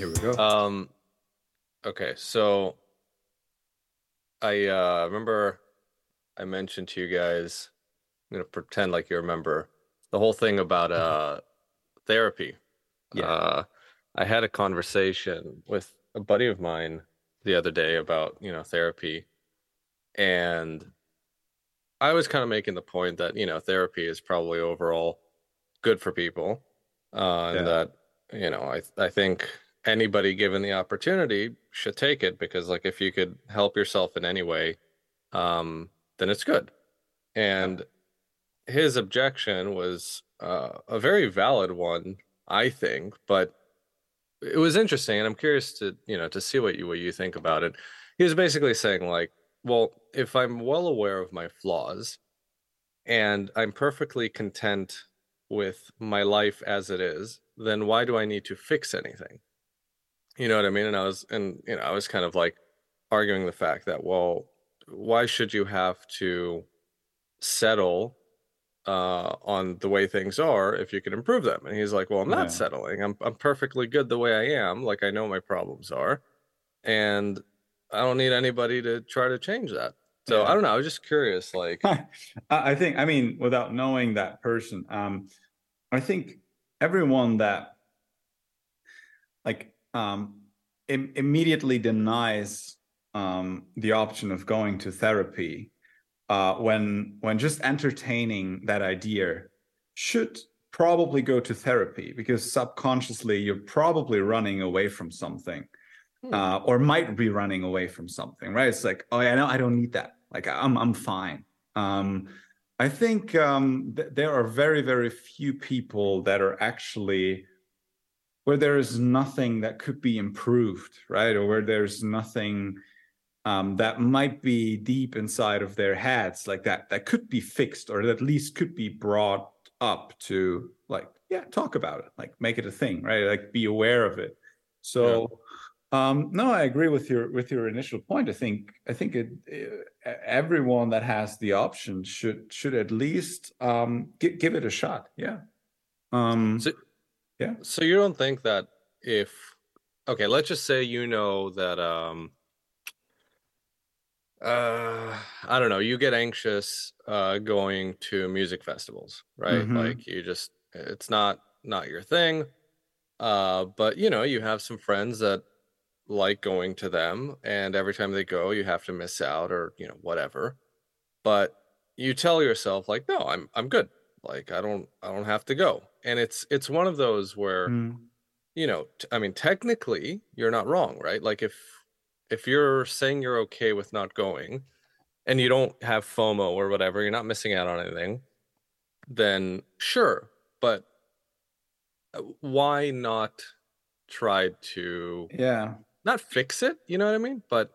Here we go. Um, okay, so I uh, remember I mentioned to you guys. I'm gonna pretend like you remember the whole thing about uh therapy. Yeah. Uh, I had a conversation with a buddy of mine the other day about you know therapy, and I was kind of making the point that you know therapy is probably overall good for people, uh, Yeah. and that you know I I think anybody given the opportunity should take it because like if you could help yourself in any way, um, then it's good. And his objection was uh, a very valid one, I think, but it was interesting, and I'm curious to you know to see what you what you think about it. He was basically saying like, well, if I'm well aware of my flaws, and I'm perfectly content with my life as it is, then why do I need to fix anything? You know what I mean? And I was and you know I was kind of like arguing the fact that well, why should you have to settle uh on the way things are if you can improve them and he's like well i'm not Yeah. settling i'm i'm perfectly good the way i am like i know my problems are and i don't need anybody to try to change that so Yeah. i don't know i was just curious like I I think, I mean, without knowing that person, um, I think everyone that like um, im- immediately denies um, the option of going to therapy uh, when when just entertaining that idea should probably go to therapy because subconsciously you're probably running away from something Hmm. uh, or might be running away from something right? It's like oh yeah no i don't need that. Like i'm i'm fine. Um, i think um, th- there are very very few people that are actually where there is nothing that could be improved right? Or where there's nothing um, that might be deep inside of their heads like that that could be fixed or at least could be brought up to like yeah talk about it like make it a thing right? Like be aware of it. So um no i agree with your with your initial point. I think i think it, uh, everyone that has the option should should at least um gi- give it a shot. Yeah. Um So- yeah So you don't think that if okay, let's just say you know that um uh I don't know, you get anxious uh going to music festivals, right? Mhm. Like you just it's not not your thing. Uh but you know, you have some friends that like going to them and every time they go you have to miss out or you know whatever. But you tell yourself like no, I'm I'm good. Like I don't I don't have to go. And it's it's one of those where Mm, you know, t- I mean, technically, you're not wrong, right? Like if if you're saying you're okay with not going and you don't have FOMO or whatever, you're not missing out on anything, then sure, but uh, why not try to yeah not fix it, you know what I mean? But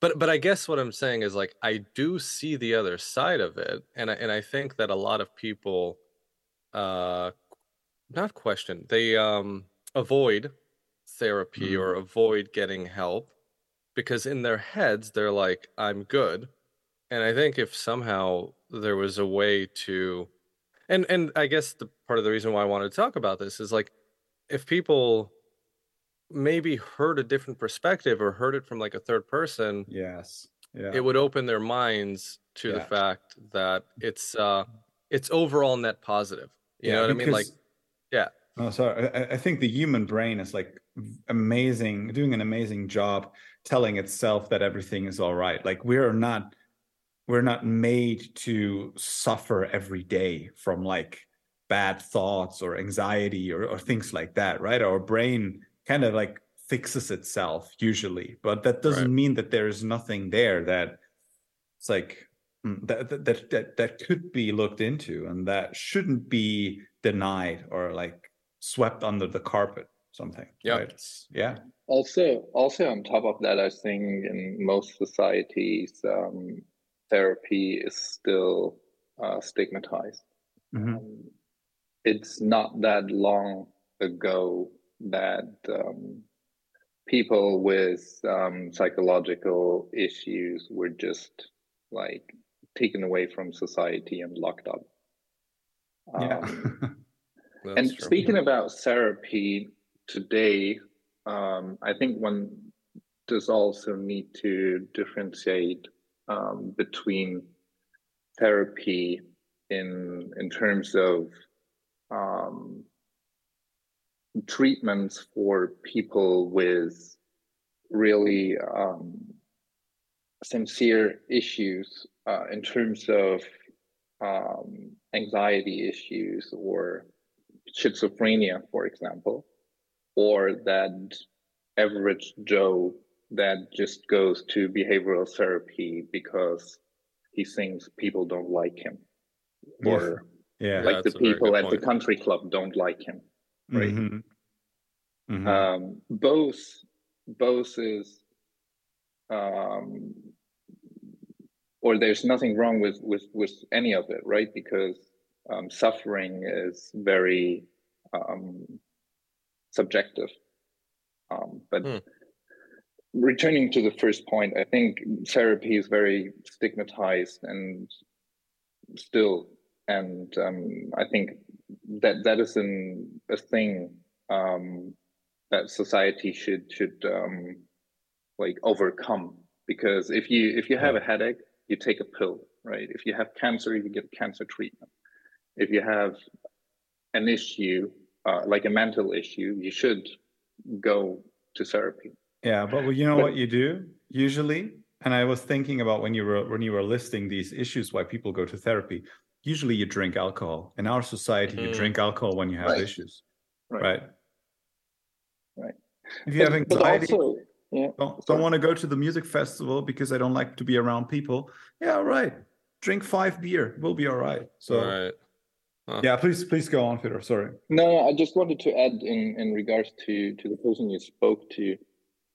but but I guess what I'm saying is like I do see the other side of it and I, and I think that a lot of people uh not question, they um avoid therapy Mhm. or avoid getting help because in their heads they're like I'm good. And I think if somehow there was a way to and and I guess the part of the reason why I wanted to talk about this is like if people maybe heard a different perspective or heard it from like a third person, yes yeah it would open their minds to the fact that it's uh it's overall net positive. You Yeah, know what I mean? Like yeah. Oh, no, sorry. I, I think the human brain is like amazing, doing an amazing job telling itself that everything is all right. Like we're not, we're not made to suffer every day from like bad thoughts or anxiety or, or things like that, right? Our brain kind of like fixes itself usually, but that doesn't Right. mean that there is nothing there that it's like that, that that that that could be looked into and that shouldn't be denied or like swept under the carpet something Yeah. right? Yeah Also, also on top of that, I think in most societies, um, therapy is still uh, stigmatized. Mhm. Um, it's not that long ago that um, people with um, psychological issues were just like taken away from society and locked up. yeah Um, and true. speaking about therapy today, um, I think one does also need to differentiate um, between therapy in in terms of um, treatments for people with really um, sincere issues uh, in terms of um, anxiety issues or schizophrenia, for example, or that average Joe that just goes to behavioral therapy because he thinks people don't like him, or yeah, like the that's a very people at the country club don't like him. right. Mhm. Mhm. Um, both both is um, or there's nothing wrong with with with any of it, right? Because um, suffering is very um, subjective. Um, but Hmm. returning to the first point, I think therapy is very stigmatized and still, and um, I think that that is an, a thing um, that society should should um, like overcome. Because if you if you have a headache, you take a pill, right? If you have cancer, you get cancer treatment. If you have an issue uh, like a mental issue, you should go to therapy. Yeah, but well, you know But- what you do usually, and I was thinking about when you were when you were listing these issues why people go to therapy. Usually, you drink alcohol. In our society, you Mhm. drink alcohol when you have Right. issues, Right. right? Right. If you have But- but anxiety, also, yeah, don't, don't want to go to the music festival because I don't like to be around people. Yeah, right. Drink five beer, we'll be all right. So right. yeah, please please go on, Peter. Sorry. No, no, I just wanted to add in in regards to to the person you spoke to.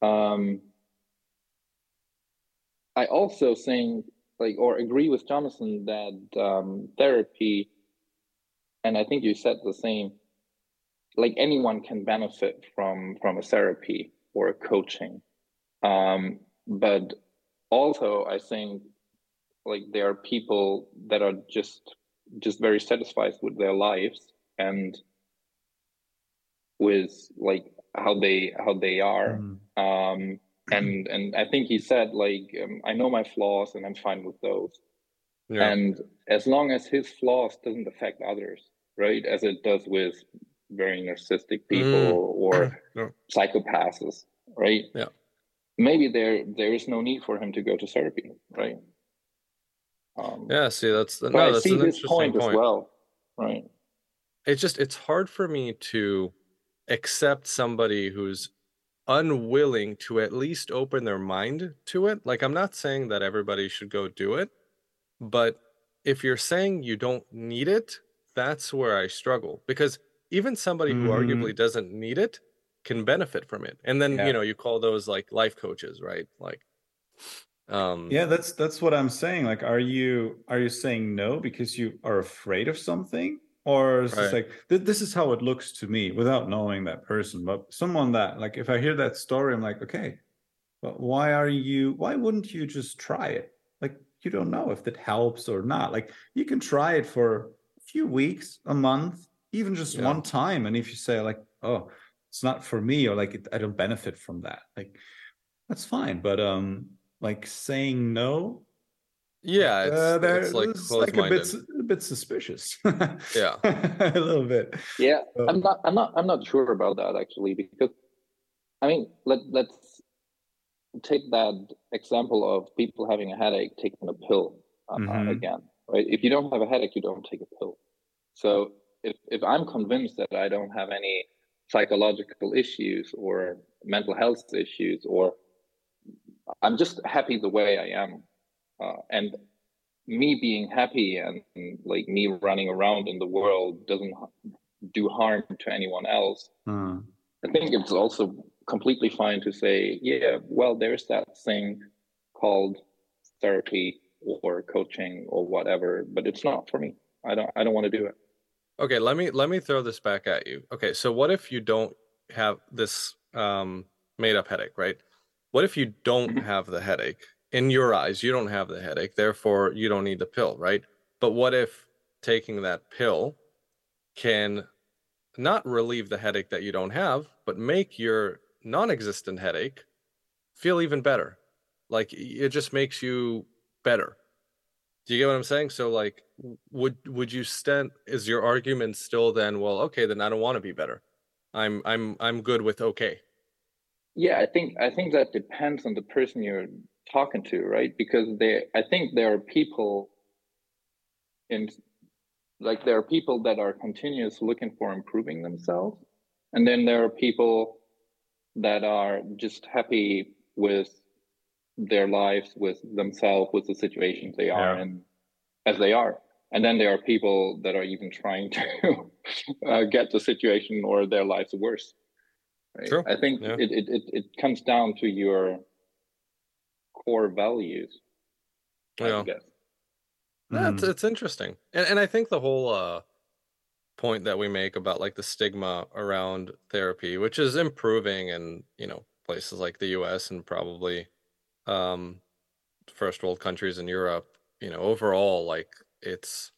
Um, I also think like or agree with Jonathan that um, therapy, and I think you said the same. Like anyone can benefit from from a therapy or a coaching, um, but also I think like there are people that are just just very satisfied with their lives and with like how they how they are Mm. um and and i think he said like um, i know my flaws and i'm fine with those Yeah. and as long as his flaws doesn't affect others right as it does with very narcissistic people or Yeah. psychopaths right Yeah. Maybe there there is no need for him to go to therapy right um yeah. See, that's but no, i that's see an his interesting point, point. as well right it's just it's hard for me to accept somebody who's unwilling to at least open their mind to it like i'm not saying that everybody should go do it but if you're saying you don't need it that's where i struggle because even somebody who Mhm. arguably doesn't need it can benefit from it and then Yeah. you know you call those like life coaches right like um Yeah, that's that's what I'm saying. Like, are you are you saying no because you are afraid of something, or is this Right. like th- this is how it looks to me without knowing that person? But someone that like, if I hear that story, I'm like, okay, but why are you? Why wouldn't you just try it? Like, you don't know if that helps or not. Like, you can try it for a few weeks, a month, even just Yeah. one time, and if you say like, oh, it's not for me, or like it, I don't benefit from that, like that's fine. But um, like saying no yeah it's, uh, there- it's like it's like a bit, a bit suspicious. Yeah. a little bit. Yeah, So- I'm not. I'm not. I'm not sure about that actually because, I mean, let let's take that example of people having a headache taking a pill uh, Mhm. again, right? If you don't have a headache, you don't take a pill. So if if I'm convinced that I don't have any psychological issues or mental health issues, or I'm just happy the way I am, uh, and me being happy and like me running around in the world doesn't do harm to anyone else. Uh, I think it's also completely fine to say, yeah, well, there's that thing called therapy or coaching or whatever, but it's not for me. I don't I don't want to do it. Okay, let me let me throw this back at you. Okay, so what if you don't have this um made up headache, right? What if you don't Mhm. have the headache? In your eyes, you don't have the headache, therefore you don't need the pill, right? But what if taking that pill can not relieve the headache that you don't have, but make your non-existent headache feel even better. Like it just makes you better. Do you get what I'm saying? So like would would you stand is your argument still then well okay then I don't want to be better. I'm I'm I'm good with okay. Yeah, I think I think that depends on the person you're talking to, right? Because they I think there are people in like there are people that are continuous looking for improving themselves and then there are people that are just happy with their lives with themselves with the situations they are yeah. in as they are and then there are people that are even trying to uh, get the situation or their lives worse right? True. i think yeah. it, it, it comes down to your core values yeah. i guess yeah, it's, mm-hmm. it's interesting and, and i think the whole uh point that we make about like the stigma around therapy, which is improving in, you know, places like the US and probably um first world countries in Europe, you know, overall like it's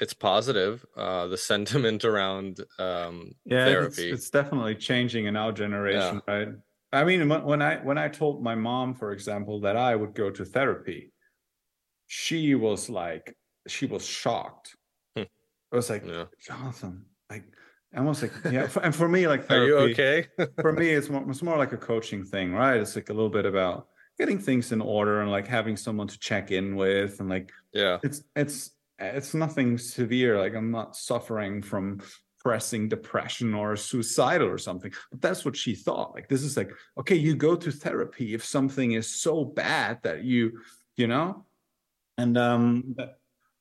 it's positive uh the sentiment around um yeah therapy it's, it's definitely changing in our generation yeah. right i mean when i when i told my mom for example that i would go to therapy she was like she was shocked I was like, yeah. Jonathan, like almost like yeah. And for me, like therapy, are you okay? for me, it's more it's more like a coaching thing, right? It's like a little bit about getting things in order and like having someone to check in with, and like yeah, it's it's it's nothing severe. Like I'm not suffering from pressing depression or suicidal or something. But that's what she thought. Like this is like okay, you go to therapy if something is so bad that you you know, and um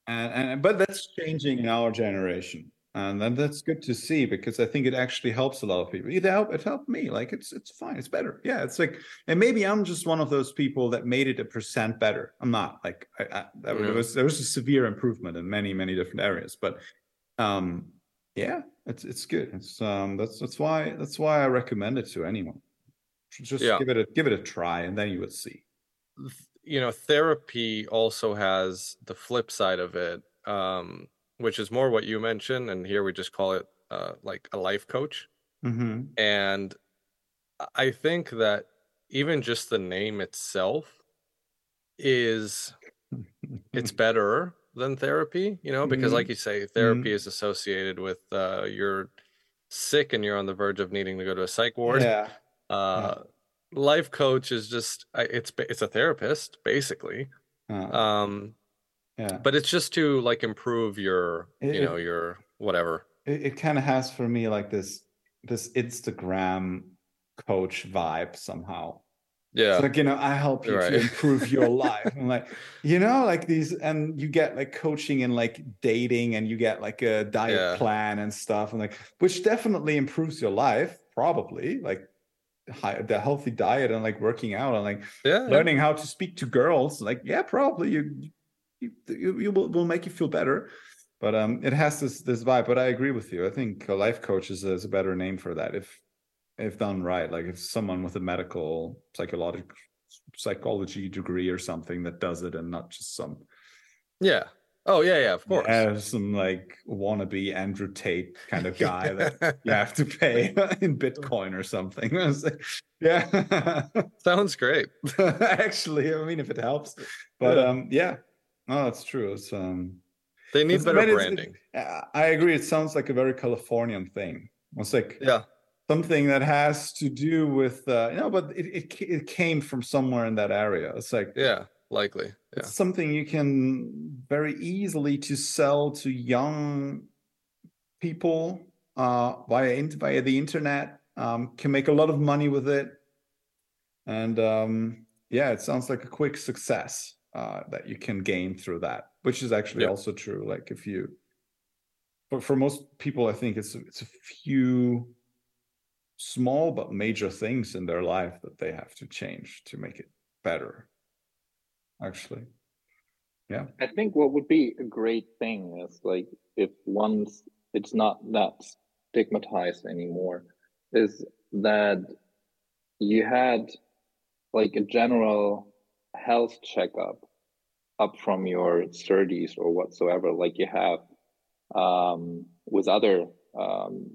and, and but that's changing in our generation and then that's good to see because I think it actually helps a lot of people. It helped, it helped me. Like it's it's fine, it's better. Yeah, it's like, and maybe I'm just one of those people that made it a percent better. I'm not like I, I that yeah. was there was a severe improvement in many many different areas, but um, yeah, it's it's good. It's um that's that's why that's why I recommend it to anyone. Just yeah. give it a give it a try, and then you would see you know therapy also has the flip side of it um, which is more what you mentioned and here we just call it uh, like a life coach mm-hmm. and i think that even just the name itself is it's better than therapy you know because mm-hmm. like you say therapy mm-hmm. is associated with uh, you're sick and you're on the verge of needing to go to a psych ward yeah, uh, yeah life coach is just it's it's a therapist basically uh, um yeah. But it's just to like improve your it, you know it, your whatever. It, it kind of has for me like this this instagram coach vibe somehow. Yeah. it's like you know i help you right. to improve your life. And like you know like these and you get like coaching in like dating and you get like a diet yeah. plan and stuff and like which definitely improves your life probably like high, the healthy diet and like working out and like yeah, learning how to speak to girls like yeah probably you you, you, you will, will make you feel better but um it has this this vibe but i agree with you i think a life coach is, is a better name for that if if done right like if someone with a medical psychological psychology degree or something that does it and not just some yeah Oh yeah, yeah, of course. Yeah, some like wannabe Andrew Tate kind of guy that you have to pay in Bitcoin or something. Like, yeah, sounds great. Actually, I mean, if it helps, but yeah. um, yeah, no, that's true. It's um, they need better branding. I agree. It sounds like a very Californian thing. It's like yeah, something that has to do with uh, you know, but it, it it came from somewhere in that area. It's like yeah likely yeah. it's something you can very easily to sell to young people uh, via via the internet um, can make a lot of money with it and um, yeah it sounds like a quick success uh, that you can gain through that which is actually yep. also true like if you but for most people i think it's it's a few small but major things in their life that they have to change to make it better actually. Yeah. I think what would be a great thing is like if once it's not that stigmatized anymore, is that you had like a general health checkup up from your 30s or whatsoever, like you have um, with other um,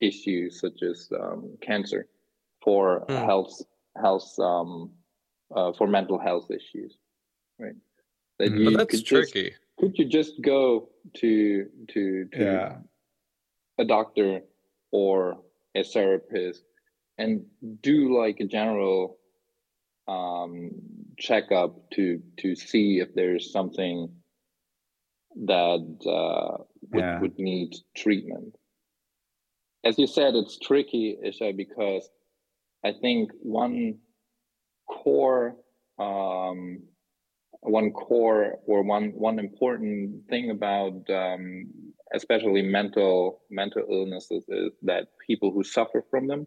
issues such as um, cancer. for Hmm. health health um uh, for mental health issues, right? That Mhm. you But that's could just tricky. could you just go to to to Yeah. a doctor or a therapist and do like a general um, checkup to to see if there's something that uh, would, Yeah. would need treatment. As you said, it's tricky, Isha, because I think one core um, one core or one one important thing about um, especially mental mental illnesses is that people who suffer from them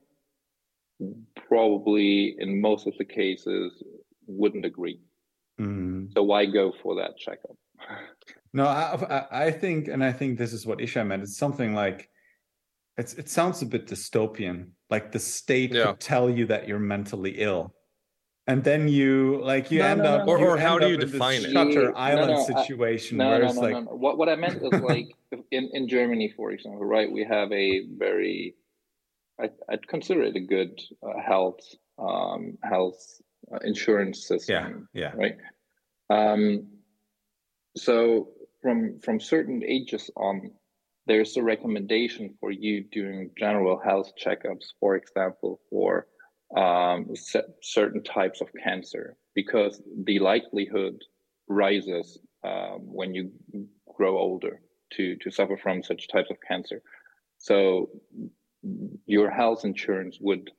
probably in most of the cases wouldn't agree Mm. so why go for that checkup No, I, I I think, and I think this is what Isha meant. It's something like, it's it sounds a bit dystopian. Like the state Yeah. could tell you that you're mentally ill, and then you like you No, end no, no, up, no. Or- or how do you define it? Shutter Island situation no where no it's no, like, no no what, what i meant is like in, in germany for example right we have a very I, i'd consider it a good uh, health um, health uh, insurance system yeah, yeah, right? Um so from from certain ages on there's a recommendation for you doing general health checkups for example for um cer- certain types of cancer because the likelihood rises um, when you grow older to to suffer from such types of cancer. So your health insurance would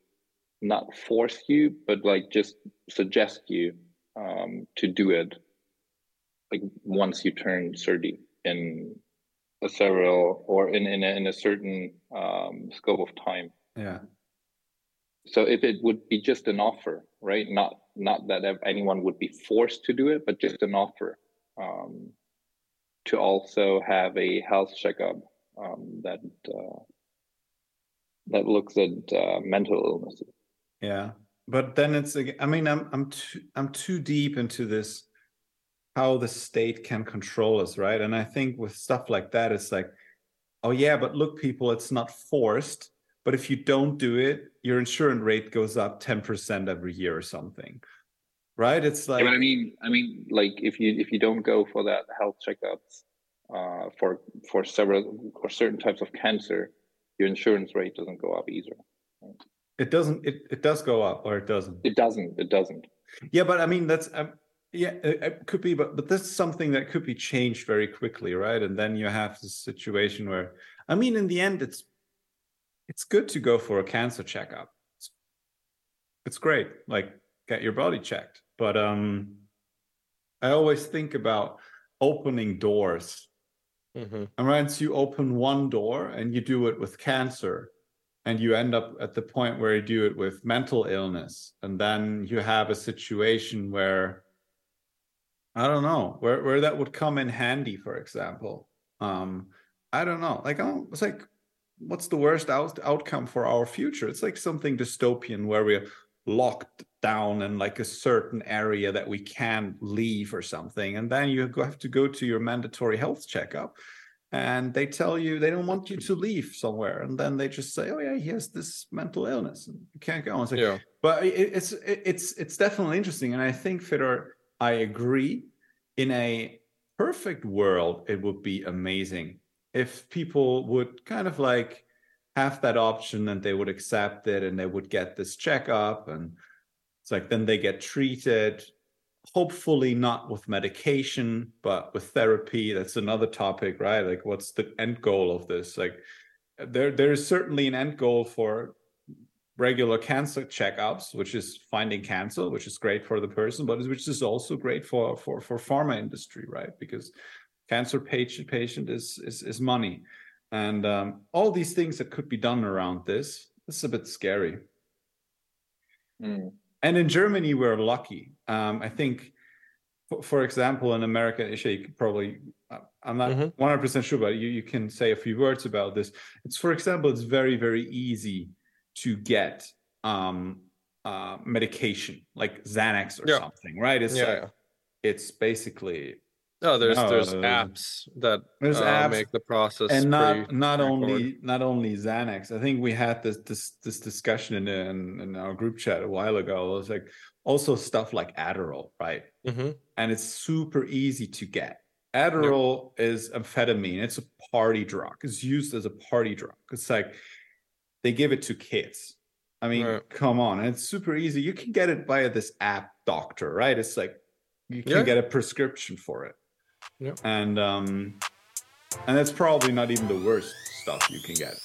not force you but like just suggest you um, to do it like once you turn 30 in a several or in in a, in a certain um, scope of time yeah. so if it would be just an offer right not not that anyone would be forced to do it but just an offer um, to also have a health checkup um, that uh, that looks at uh, mental illnesses Yeah, but then it's I mean I'm I'm too I'm too deep into this how the state can control us, right? And I think with stuff like that, it's like, oh yeah, but look, people, it's not forced. But if you don't do it, your insurance rate goes up 10% every year or something. Right? It's Yeah, like but I mean, I mean, like if you if you don't go for that health checkups uh, for for several or certain types of cancer, your insurance rate doesn't go up either. it doesn't it, it does go up or it doesn't. It doesn't. It doesn't. Yeah, but I mean that's um, yeah, it, it could be, but but that's something that could be changed very quickly, right? And then you have this situation where, I mean, in the end, it's it's good to go for a cancer checkup. It's, it's great, like get your body checked. But um, I always think about opening doors. Hmm And once you open one door and you do it with cancer, and you end up at the point where you do it with mental illness, and then you have a situation where I don't know where where that would come in handy, for example. Um, I don't know. Like, oh, it's like, what's the worst out- outcome for our future? It's like something dystopian where we're locked down in like a certain area that we can't leave or something, and then you have to go to your mandatory health checkup, and they tell you they don't want you to leave somewhere, and then they just say, oh yeah, he has this mental illness, and you can't go. It's like, Yeah. but it, it's it, it's it's definitely interesting and i think Peter i agree in a perfect world it would be amazing if people would kind of like have that option and they would accept it and they would get this checkup and it's like then they get treated hopefully not with medication but with therapy that's another topic right like what's the end goal of this like there there's certainly an end goal for regular cancer checkups, which is finding cancer, which is great for the person, but which is also great for for for pharma industry, right? Because cancer patient patient is is is money, and um, all these things that could be done around this. This is a bit scary. Mm. And in Germany, we're lucky. Um, I think, for, for example, in America, Isha, you probably, uh, I'm not Mhm. 100% sure, but you, you can say a few words about this. It's, for example, it's very, very easy to get um, uh, medication like Xanax or Yeah. something, right? It's Yeah, like, yeah. it's basically Oh, there's No, there's apps that there's uh, apps make the process and not not only not only Xanax. I think we had this this this discussion in, in in our group chat a while ago. It was like also stuff like Adderall, right? Mhm. And it's super easy to get. Adderall is amphetamine. It's a party drug. It's used as a party drug. It's like they give it to kids. I mean, Right. come on, and it's super easy. You can get it via this app, Doctor, right? It's like you can Yeah. get a prescription for it. And um and that's probably not even the worst stuff you can get.